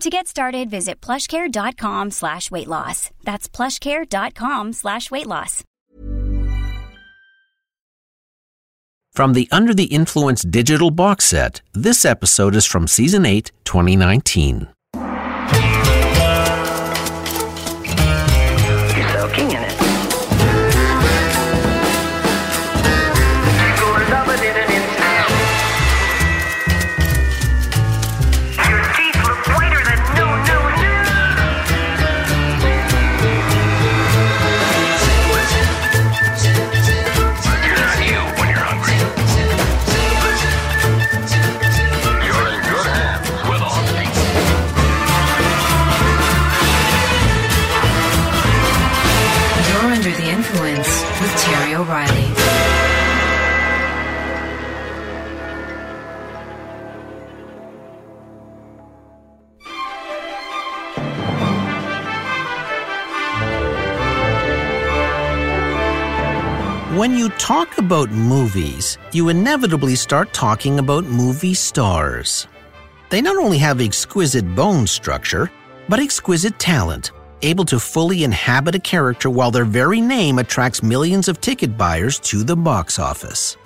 To get started, visit plushcare.com slash weight loss. That's plushcare.com slash weight loss. From the Under the Influence digital box set, this episode is from Season 8, 2019. Talk about movies, you inevitably start talking about movie stars. They not only have exquisite bone structure, but exquisite talent, able to fully inhabit a character while their very name attracts millions of ticket buyers to the box office.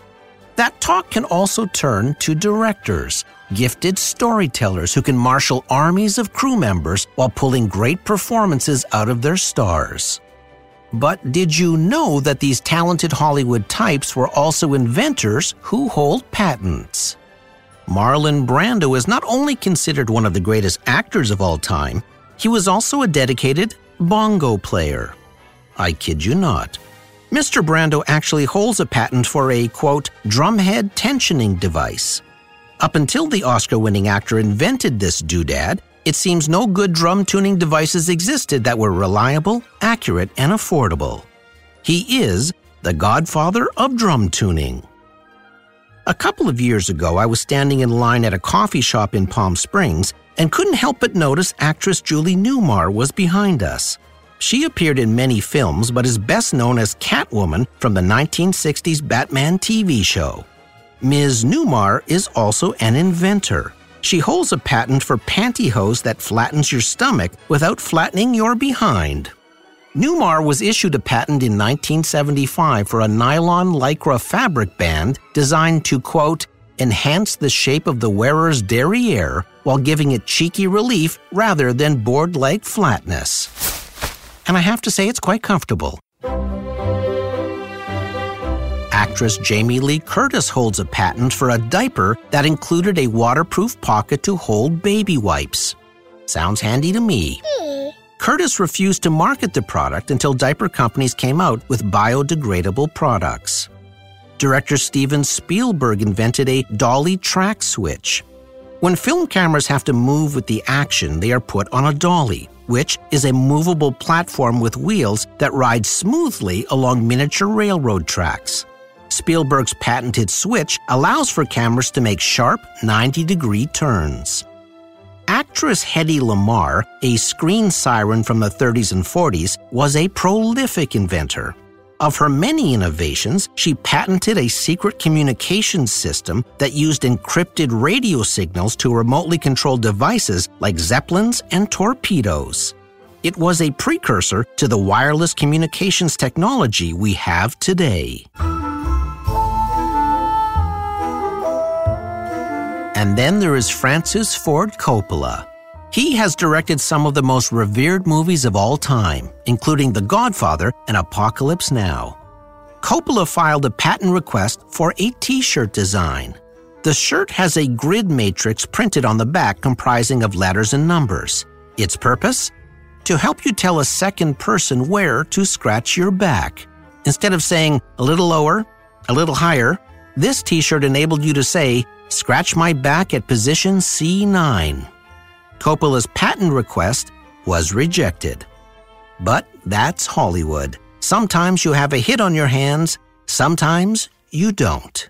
That talk can also turn to directors, gifted storytellers who can marshal armies of crew members while pulling great performances out of their stars. But did you know that these talented Hollywood types were also inventors who hold patents? Marlon Brando is not only considered one of the greatest actors of all time, he was also a dedicated bongo player. I kid you not. Mr. Brando actually holds a patent for a, quote, drumhead tensioning device. Up until the Oscar winning actor invented this doodad, it seems no good drum tuning devices existed that were reliable, accurate, and affordable. He is the godfather of drum tuning. A couple of years ago, I was standing in line at a coffee shop in Palm Springs and couldn't help but notice actress Julie Newmar was behind us. She appeared in many films, but is best known as Catwoman from the 1960s Batman TV show. Ms. Newmar is also an inventor. She holds a patent for pantyhose that flattens your stomach without flattening your behind. Newmar was issued a patent in 1975 for a nylon lycra fabric band designed to, quote, enhance the shape of the wearer's derriere while giving it cheeky relief rather than board like flatness. And I have to say, it's quite comfortable. Actress Jamie Lee Curtis holds a patent for a diaper that included a waterproof pocket to hold baby wipes. Sounds handy to me. Curtis refused to market the product until diaper companies came out with biodegradable products. Director Steven Spielberg invented a dolly track switch. When film cameras have to move with the action, they are put on a dolly, which is a movable platform with wheels that ride smoothly along miniature railroad tracks. Spielberg's patented switch allows for cameras to make sharp 90 degree turns. Actress Hedy Lamarr, a screen siren from the 30s and 40s, was a prolific inventor. Of her many innovations, she patented a secret communications system that used encrypted radio signals to remotely control devices like zeppelins and torpedoes. It was a precursor to the wireless communications technology we have today. And then there is Francis Ford Coppola. He has directed some of the most revered movies of all time, including The Godfather and Apocalypse Now. Coppola filed a patent request for a t shirt design. The shirt has a grid matrix printed on the back comprising of letters and numbers. Its purpose? To help you tell a second person where to scratch your back. Instead of saying a little lower, a little higher, this t shirt enabled you to say, Scratch my back at position C9. Coppola's patent request was rejected. But that's Hollywood. Sometimes you have a hit on your hands, sometimes you don't.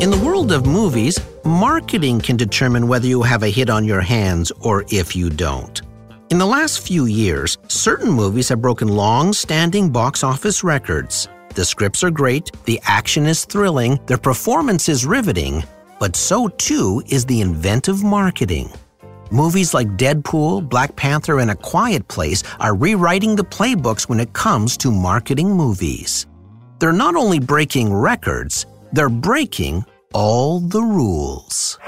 In the world of movies, marketing can determine whether you have a hit on your hands or if you don't. In the last few years, certain movies have broken long standing box office records. The scripts are great, the action is thrilling, the performance is riveting, but so too is the inventive marketing. Movies like Deadpool, Black Panther, and A Quiet Place are rewriting the playbooks when it comes to marketing movies. They're not only breaking records, they're breaking all the rules.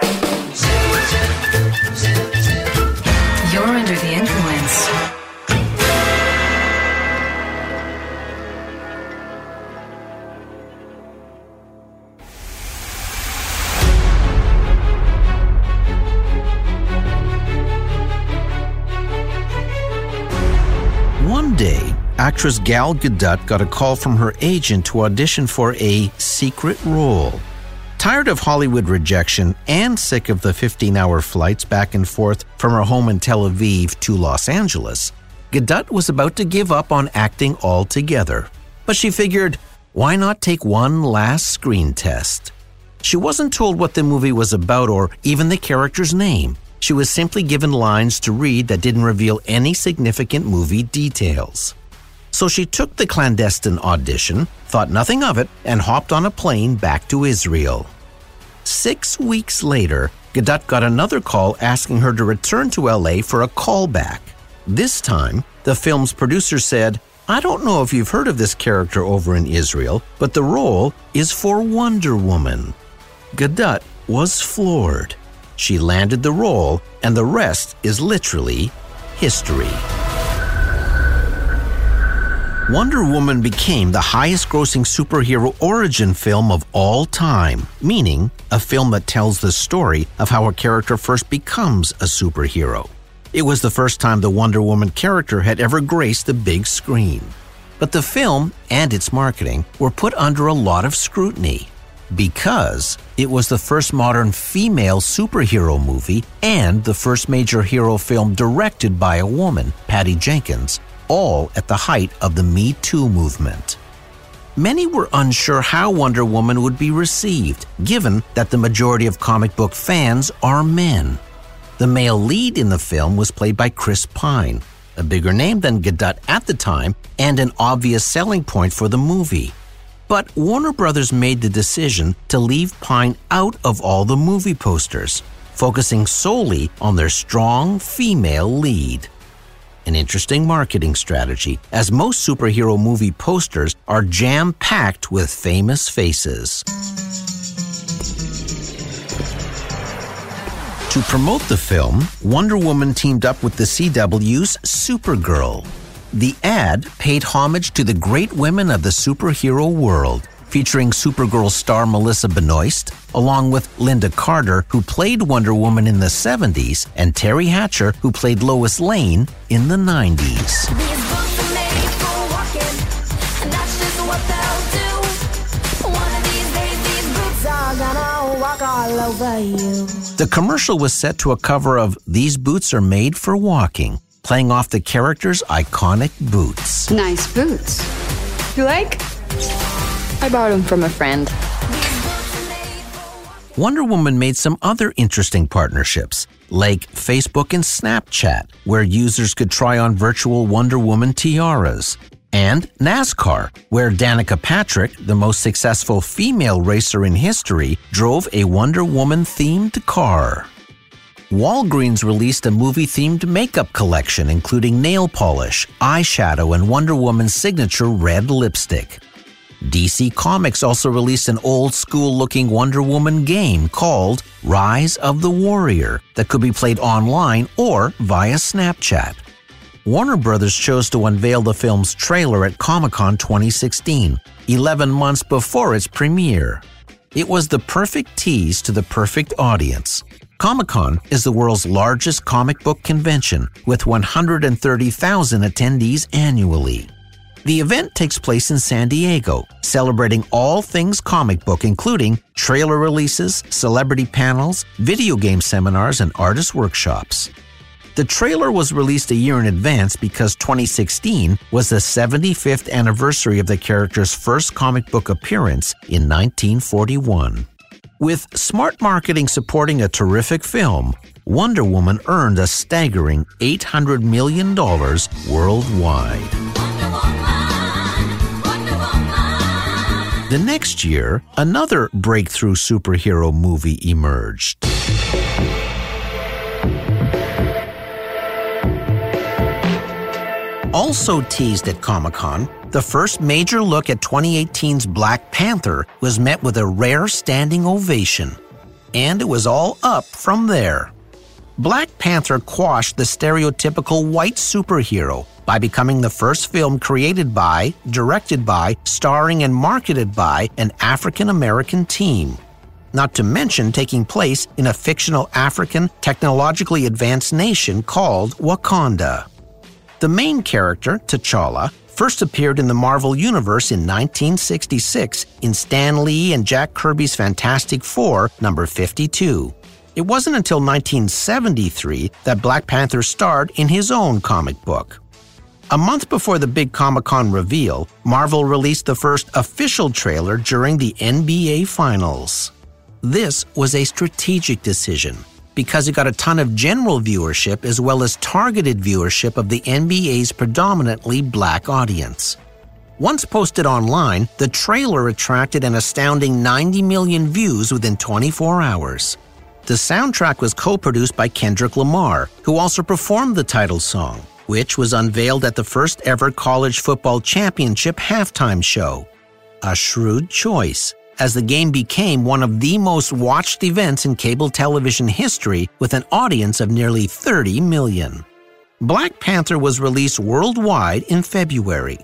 One day, actress Gal Gadot got a call from her agent to audition for a secret role. Tired of Hollywood rejection and sick of the 15 hour flights back and forth from her home in Tel Aviv to Los Angeles, Gadot was about to give up on acting altogether. But she figured, why not take one last screen test? She wasn't told what the movie was about or even the character's name. She was simply given lines to read that didn't reveal any significant movie details. So she took the clandestine audition, thought nothing of it, and hopped on a plane back to Israel. Six weeks later, Gadot got another call asking her to return to LA for a callback. This time, the film's producer said, I don't know if you've heard of this character over in Israel, but the role is for Wonder Woman. Gadot was floored. She landed the role, and the rest is literally history. Wonder Woman became the highest grossing superhero origin film of all time, meaning a film that tells the story of how a character first becomes a superhero. It was the first time the Wonder Woman character had ever graced the big screen. But the film and its marketing were put under a lot of scrutiny because it was the first modern female superhero movie and the first major hero film directed by a woman, Patty Jenkins, all at the height of the Me Too movement. many were unsure how Wonder Woman would be received, given that the majority of comic book fans are men. The male lead in the film was played by Chris Pine, a bigger name than Gadot at the time and an obvious selling point for the movie. But Warner Brothers made the decision to leave Pine out of all the movie posters, focusing solely on their strong female lead. An interesting marketing strategy, as most superhero movie posters are jam packed with famous faces. To promote the film, Wonder Woman teamed up with the CW's Supergirl. The ad paid homage to the great women of the superhero world, featuring Supergirl star Melissa Benoist, along with Lynda Carter, who played Wonder Woman in the 70s, and Teri Hatcher, who played Lois Lane in the 90s. These boots are made for walking, and that's just what they'll do. One of these days, these boots are gonna walk all over you. The commercial was set to a cover of These Boots Are Made for Walking, playing off the character's iconic boots. Nice boots. You like? I borrowed them from a friend. Wonder Woman made some other interesting partnerships, like Facebook and Snapchat, where users could try on virtual Wonder Woman tiaras, and NASCAR, where Danica Patrick, the most successful female racer in history, drove a Wonder Woman themed car. Walgreens released a movie themed makeup collection, including nail polish, eyeshadow, and Wonder Woman's signature red lipstick. DC Comics also released an old school looking Wonder Woman game called Rise of the Warrior that could be played online or via Snapchat. Warner Brothers chose to unveil the film's trailer at Comic Con 2016, 11 months before its premiere. It was the perfect tease to the perfect audience. Comic Con is the world's largest comic book convention with 130,000 attendees annually. The event takes place in San Diego, celebrating all things comic book, including trailer releases, celebrity panels, video game seminars, and artist workshops. The trailer was released a year in advance because 2016 was the 75th anniversary of the character's first comic book appearance in 1941. With smart marketing supporting a terrific film, Wonder Woman earned a staggering $800 million worldwide. The next year, another breakthrough superhero movie emerged. Also teased at Comic Con, the first major look at 2018's Black Panther was met with a rare standing ovation. And it was all up from there. Black Panther quashed the stereotypical white superhero by becoming the first film created by, directed by, starring, and marketed by an African American team. Not to mention taking place in a fictional African technologically advanced nation called Wakanda. The main character, T'Challa, first appeared in the Marvel Universe in 1966 in Stan Lee and Jack Kirby's Fantastic Four, number 52. It wasn't until 1973 that Black Panther starred in his own comic book. A month before the big Comic Con reveal, Marvel released the first official trailer during the NBA Finals. This was a strategic decision because it got a ton of general viewership as well as targeted viewership of the NBA's predominantly black audience. Once posted online, the trailer attracted an astounding 90 million views within 24 hours. The soundtrack was co produced by Kendrick Lamar, who also performed the title song, which was unveiled at the first ever college football championship halftime show. A shrewd choice, as the game became one of the most watched events in cable television history with an audience of nearly 30 million. Black Panther was released worldwide in February.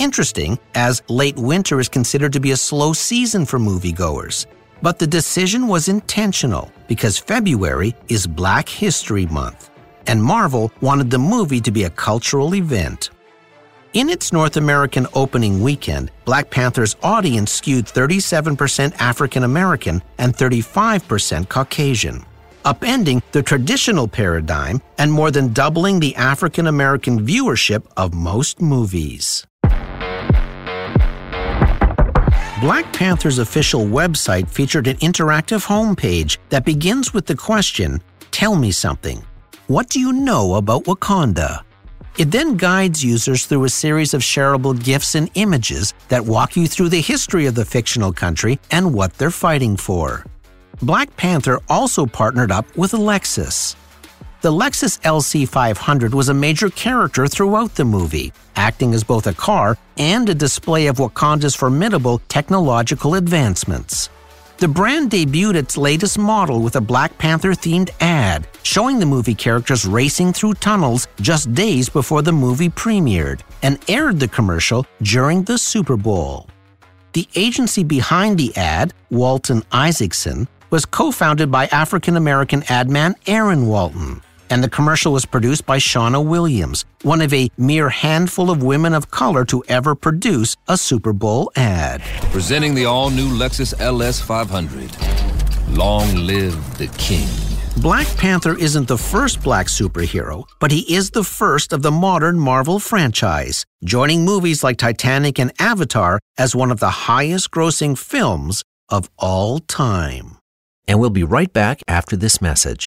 Interesting, as late winter is considered to be a slow season for moviegoers. But the decision was intentional because February is Black History Month, and Marvel wanted the movie to be a cultural event. In its North American opening weekend, Black Panther's audience skewed 37% African American and 35% Caucasian, upending the traditional paradigm and more than doubling the African American viewership of most movies. Black Panther's official website featured an interactive homepage that begins with the question Tell me something. What do you know about Wakanda? It then guides users through a series of shareable GIFs and images that walk you through the history of the fictional country and what they're fighting for. Black Panther also partnered up with Lexus. The Lexus LC500 was a major character throughout the movie, acting as both a car and a display of Wakanda's formidable technological advancements. The brand debuted its latest model with a Black Panther themed ad, showing the movie characters racing through tunnels just days before the movie premiered, and aired the commercial during the Super Bowl. The agency behind the ad, Walton Isaacson, was co founded by African American ad man Aaron Walton, and the commercial was produced by Shauna Williams, one of a mere handful of women of color to ever produce a Super Bowl ad. Presenting the all new Lexus LS 500. Long live the king. Black Panther isn't the first black superhero, but he is the first of the modern Marvel franchise, joining movies like Titanic and Avatar as one of the highest grossing films of all time. And we'll be right back after this message.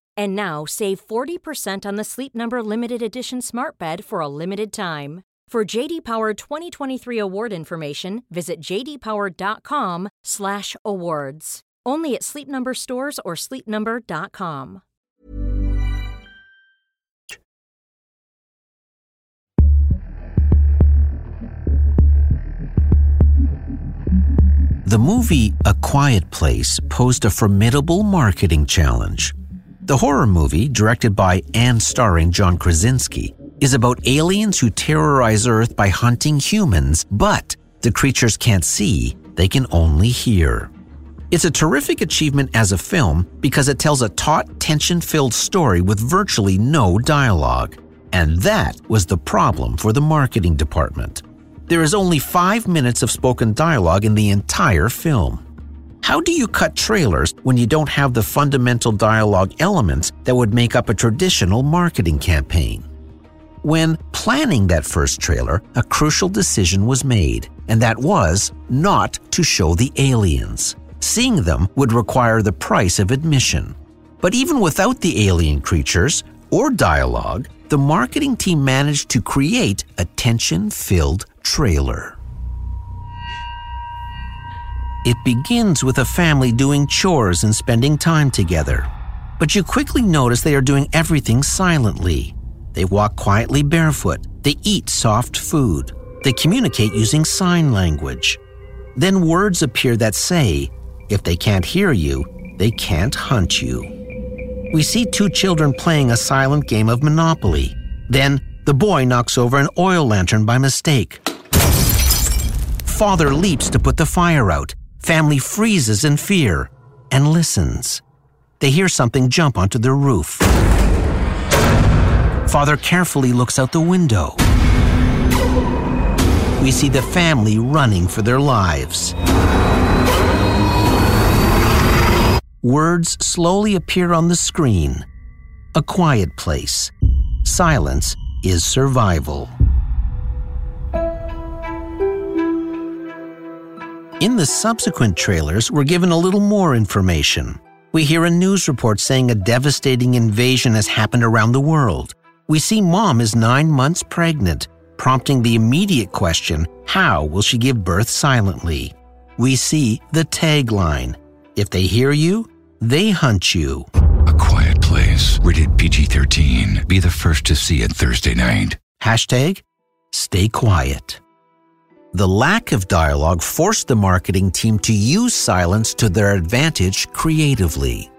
And now save 40% on the Sleep Number limited edition Smart Bed for a limited time. For JD Power 2023 award information, visit jdpower.com/awards. Only at Sleep Number stores or sleepnumber.com. The movie A Quiet Place posed a formidable marketing challenge. The horror movie, directed by and starring John Krasinski, is about aliens who terrorize Earth by hunting humans, but the creatures can't see, they can only hear. It's a terrific achievement as a film because it tells a taut, tension filled story with virtually no dialogue. And that was the problem for the marketing department. There is only five minutes of spoken dialogue in the entire film. How do you cut trailers when you don't have the fundamental dialogue elements that would make up a traditional marketing campaign? When planning that first trailer, a crucial decision was made, and that was not to show the aliens. Seeing them would require the price of admission. But even without the alien creatures or dialogue, the marketing team managed to create a tension filled trailer. It begins with a family doing chores and spending time together. But you quickly notice they are doing everything silently. They walk quietly barefoot. They eat soft food. They communicate using sign language. Then words appear that say, if they can't hear you, they can't hunt you. We see two children playing a silent game of Monopoly. Then, the boy knocks over an oil lantern by mistake. Father leaps to put the fire out. Family freezes in fear and listens. They hear something jump onto their roof. Father carefully looks out the window. We see the family running for their lives. Words slowly appear on the screen. A quiet place. Silence is survival. In the subsequent trailers, we're given a little more information. We hear a news report saying a devastating invasion has happened around the world. We see mom is nine months pregnant, prompting the immediate question how will she give birth silently? We see the tagline If they hear you, they hunt you. A quiet place, rated PG 13. Be the first to see it Thursday night. Hashtag stay quiet. The lack of dialogue forced the marketing team to use silence to their advantage creatively.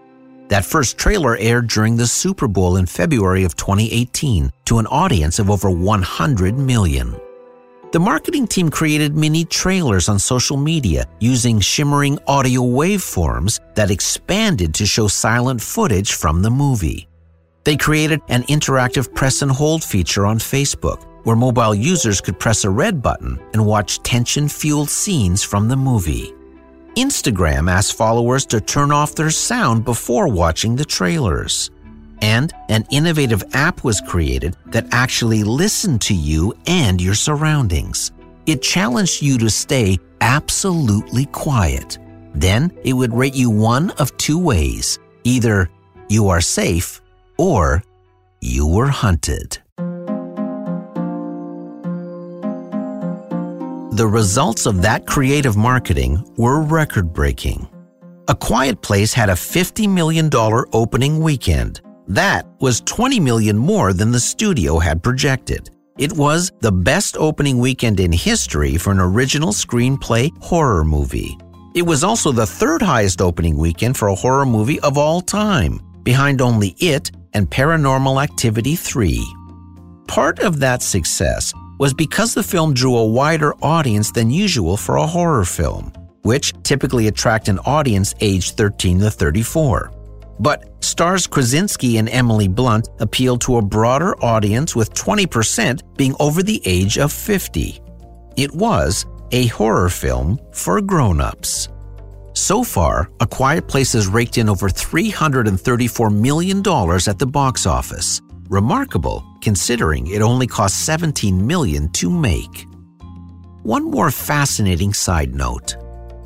That first trailer aired during the Super Bowl in February of 2018 to an audience of over 100 million. The marketing team created mini trailers on social media using shimmering audio waveforms that expanded to show silent footage from the movie. They created an interactive press and hold feature on Facebook where mobile users could press a red button and watch tension fueled scenes from the movie. Instagram asked followers to turn off their sound before watching the trailers. And an innovative app was created that actually listened to you and your surroundings. It challenged you to stay absolutely quiet. Then it would rate you one of two ways either you are safe or you were hunted. The results of that creative marketing were record breaking. A Quiet Place had a $50 million opening weekend. That was 20 million more than the studio had projected. It was the best opening weekend in history for an original screenplay horror movie. It was also the third highest opening weekend for a horror movie of all time, behind only It and Paranormal Activity 3. Part of that success was because the film drew a wider audience than usual for a horror film, which typically attract an audience aged 13 to 34. But stars Krasinski and Emily Blunt appealed to a broader audience with 20% being over the age of 50. It was a horror film for grown-ups. So far, A Quiet Place has raked in over $334 million at the box office. Remarkable, considering it only cost 17 million to make. One more fascinating side note.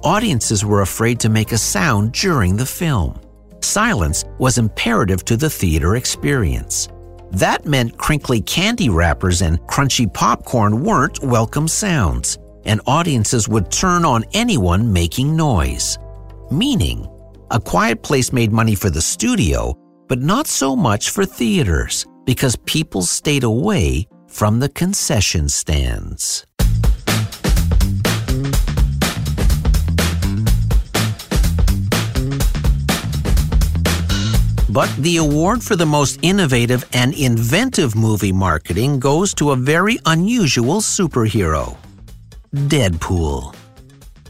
Audiences were afraid to make a sound during the film. Silence was imperative to the theater experience. That meant crinkly candy wrappers and crunchy popcorn weren't welcome sounds, and audiences would turn on anyone making noise. Meaning, A Quiet Place made money for the studio, but not so much for theaters because people stayed away from the concession stands. But the award for the most innovative and inventive movie marketing goes to a very unusual superhero Deadpool.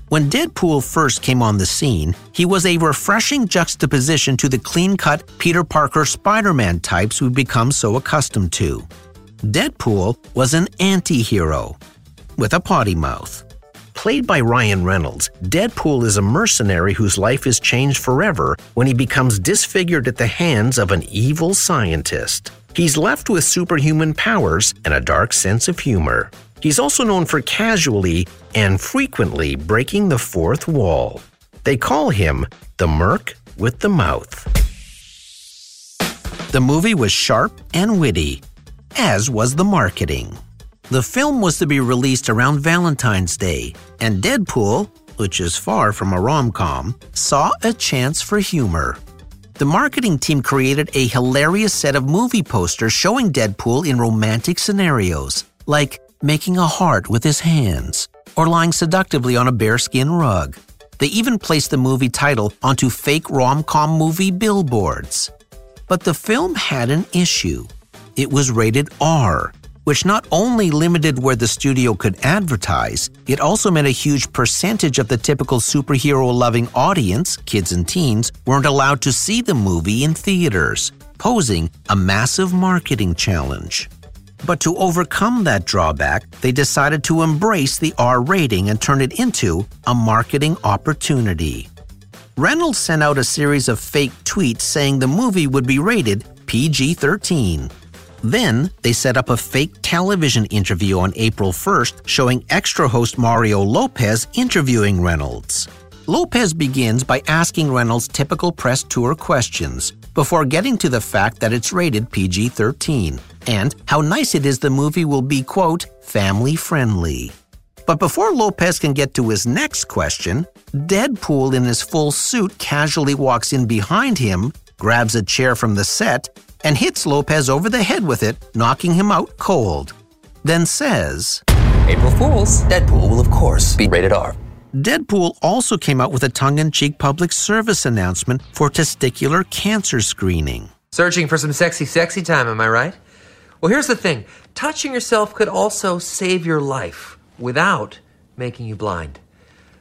When Deadpool first came on the scene, he was a refreshing juxtaposition to the clean cut Peter Parker Spider Man types we've become so accustomed to. Deadpool was an anti hero with a potty mouth. Played by Ryan Reynolds, Deadpool is a mercenary whose life is changed forever when he becomes disfigured at the hands of an evil scientist. He's left with superhuman powers and a dark sense of humor. He's also known for casually and frequently breaking the fourth wall. They call him the Merc with the Mouth. The movie was sharp and witty, as was the marketing. The film was to be released around Valentine's Day, and Deadpool, which is far from a rom com, saw a chance for humor. The marketing team created a hilarious set of movie posters showing Deadpool in romantic scenarios, like making a heart with his hands or lying seductively on a bearskin rug. They even placed the movie title onto fake rom com movie billboards. But the film had an issue. It was rated R, which not only limited where the studio could advertise, it also meant a huge percentage of the typical superhero loving audience, kids and teens, weren't allowed to see the movie in theaters, posing a massive marketing challenge. But to overcome that drawback, they decided to embrace the R rating and turn it into a marketing opportunity. Reynolds sent out a series of fake tweets saying the movie would be rated PG 13. Then they set up a fake television interview on April 1st showing extra host Mario Lopez interviewing Reynolds. Lopez begins by asking Reynolds typical press tour questions before getting to the fact that it's rated PG 13 and how nice it is the movie will be, quote, family friendly. But before Lopez can get to his next question, Deadpool in his full suit casually walks in behind him, grabs a chair from the set, and hits Lopez over the head with it, knocking him out cold. Then says, April Fools, Deadpool will of course be rated R. Deadpool also came out with a tongue in cheek public service announcement for testicular cancer screening. Searching for some sexy, sexy time, am I right? Well, here's the thing touching yourself could also save your life without making you blind.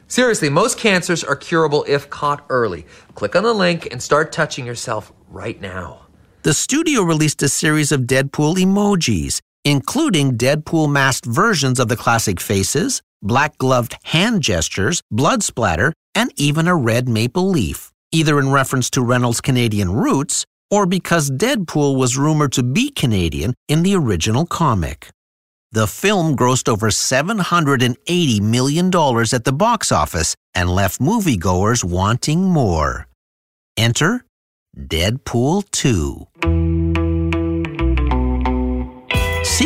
Seriously, most cancers are curable if caught early. Click on the link and start touching yourself right now. The studio released a series of Deadpool emojis, including Deadpool masked versions of the classic faces, black gloved hand gestures, blood splatter, and even a red maple leaf, either in reference to Reynolds' Canadian roots or because Deadpool was rumored to be Canadian in the original comic. The film grossed over $780 million at the box office and left moviegoers wanting more. Enter Deadpool 2.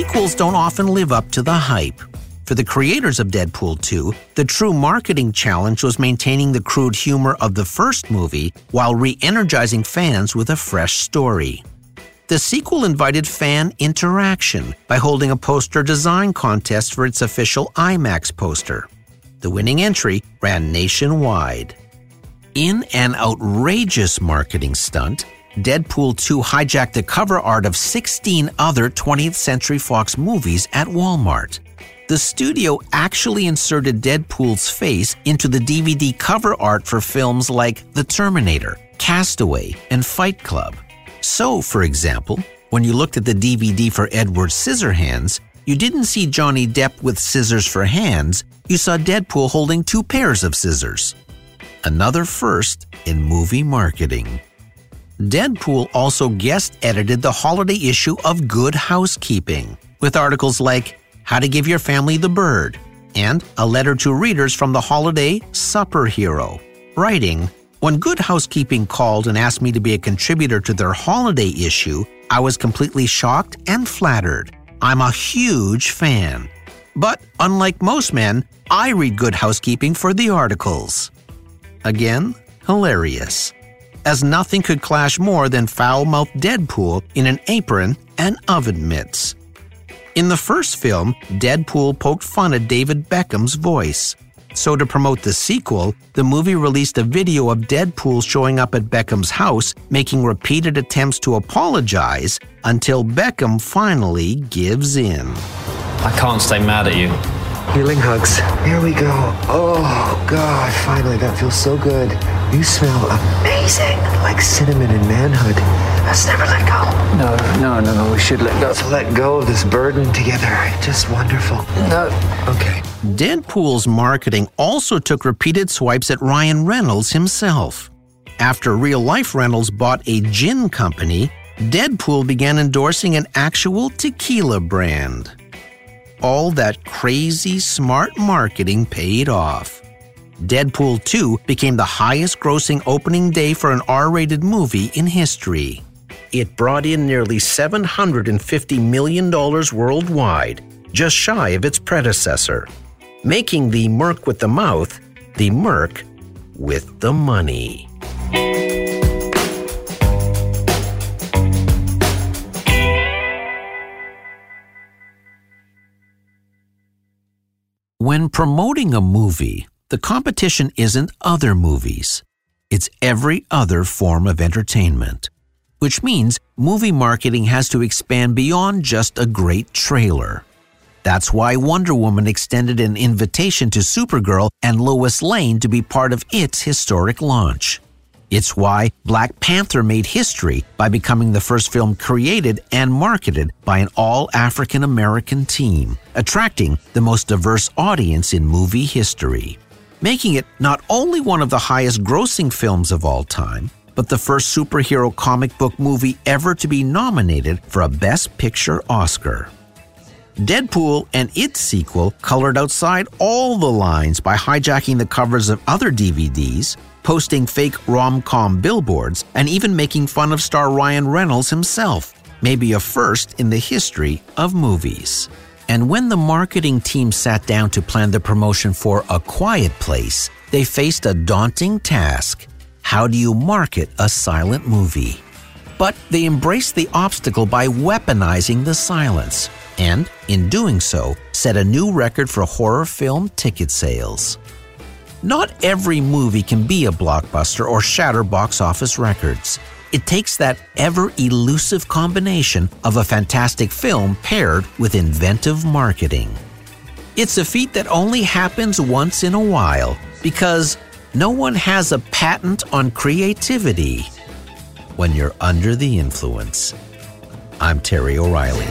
Sequels don't often live up to the hype. For the creators of Deadpool 2, the true marketing challenge was maintaining the crude humor of the first movie while re energizing fans with a fresh story. The sequel invited fan interaction by holding a poster design contest for its official IMAX poster. The winning entry ran nationwide. In an outrageous marketing stunt, Deadpool 2 hijacked the cover art of 16 other 20th Century Fox movies at Walmart. The studio actually inserted Deadpool's face into the DVD cover art for films like The Terminator, Castaway, and Fight Club. So, for example, when you looked at the DVD for Edward Scissorhands, you didn't see Johnny Depp with scissors for hands, you saw Deadpool holding two pairs of scissors. Another first in movie marketing. Deadpool also guest edited the holiday issue of Good Housekeeping, with articles like How to Give Your Family the Bird and a letter to readers from the holiday supper hero, writing, when Good Housekeeping called and asked me to be a contributor to their holiday issue, I was completely shocked and flattered. I'm a huge fan. But unlike most men, I read Good Housekeeping for the articles. Again, hilarious. As nothing could clash more than foul mouthed Deadpool in an apron and oven mitts. In the first film, Deadpool poked fun at David Beckham's voice. So, to promote the sequel, the movie released a video of Deadpool showing up at Beckham's house, making repeated attempts to apologize until Beckham finally gives in. I can't stay mad at you. Healing hugs. Here we go. Oh, God, finally, that feels so good. You smell amazing, like cinnamon and manhood. Let's never let go. No, no, no, no, we should let go. Let's let go of this burden together. Just wonderful. No. Okay. Deadpool's marketing also took repeated swipes at Ryan Reynolds himself. After real life Reynolds bought a gin company, Deadpool began endorsing an actual tequila brand. All that crazy smart marketing paid off. Deadpool 2 became the highest grossing opening day for an R rated movie in history. It brought in nearly $750 million worldwide, just shy of its predecessor, making the Merc with the Mouth the Merc with the Money. When promoting a movie, the competition isn't other movies, it's every other form of entertainment. Which means movie marketing has to expand beyond just a great trailer. That's why Wonder Woman extended an invitation to Supergirl and Lois Lane to be part of its historic launch. It's why Black Panther made history by becoming the first film created and marketed by an all African American team, attracting the most diverse audience in movie history, making it not only one of the highest grossing films of all time, but the first superhero comic book movie ever to be nominated for a Best Picture Oscar. Deadpool and its sequel colored outside all the lines by hijacking the covers of other DVDs, posting fake rom com billboards, and even making fun of star Ryan Reynolds himself, maybe a first in the history of movies. And when the marketing team sat down to plan the promotion for A Quiet Place, they faced a daunting task. How do you market a silent movie? But they embraced the obstacle by weaponizing the silence, and, in doing so, set a new record for horror film ticket sales. Not every movie can be a blockbuster or shatter box office records. It takes that ever elusive combination of a fantastic film paired with inventive marketing. It's a feat that only happens once in a while because no one has a patent on creativity when you're under the influence. I'm Terry O'Reilly.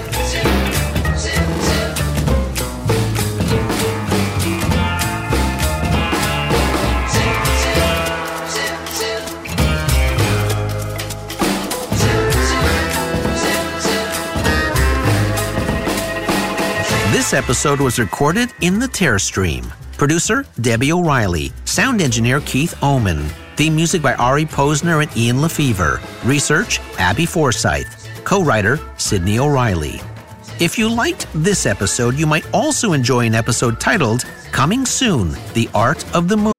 This episode was recorded in the Tear Stream. Producer Debbie O'Reilly. Sound engineer Keith Oman. Theme music by Ari Posner and Ian LeFeuvre. Research Abby Forsyth. Co writer Sydney O'Reilly. If you liked this episode, you might also enjoy an episode titled Coming Soon The Art of the Movie.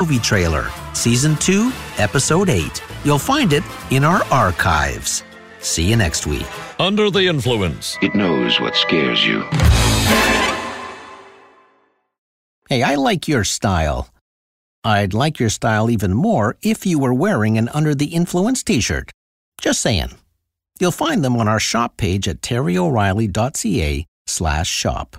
Movie trailer, Season 2, Episode 8. You'll find it in our archives. See you next week. Under the influence. It knows what scares you. Hey, I like your style. I'd like your style even more if you were wearing an Under the Influence t shirt. Just saying. You'll find them on our shop page at terryoreilly.ca slash shop.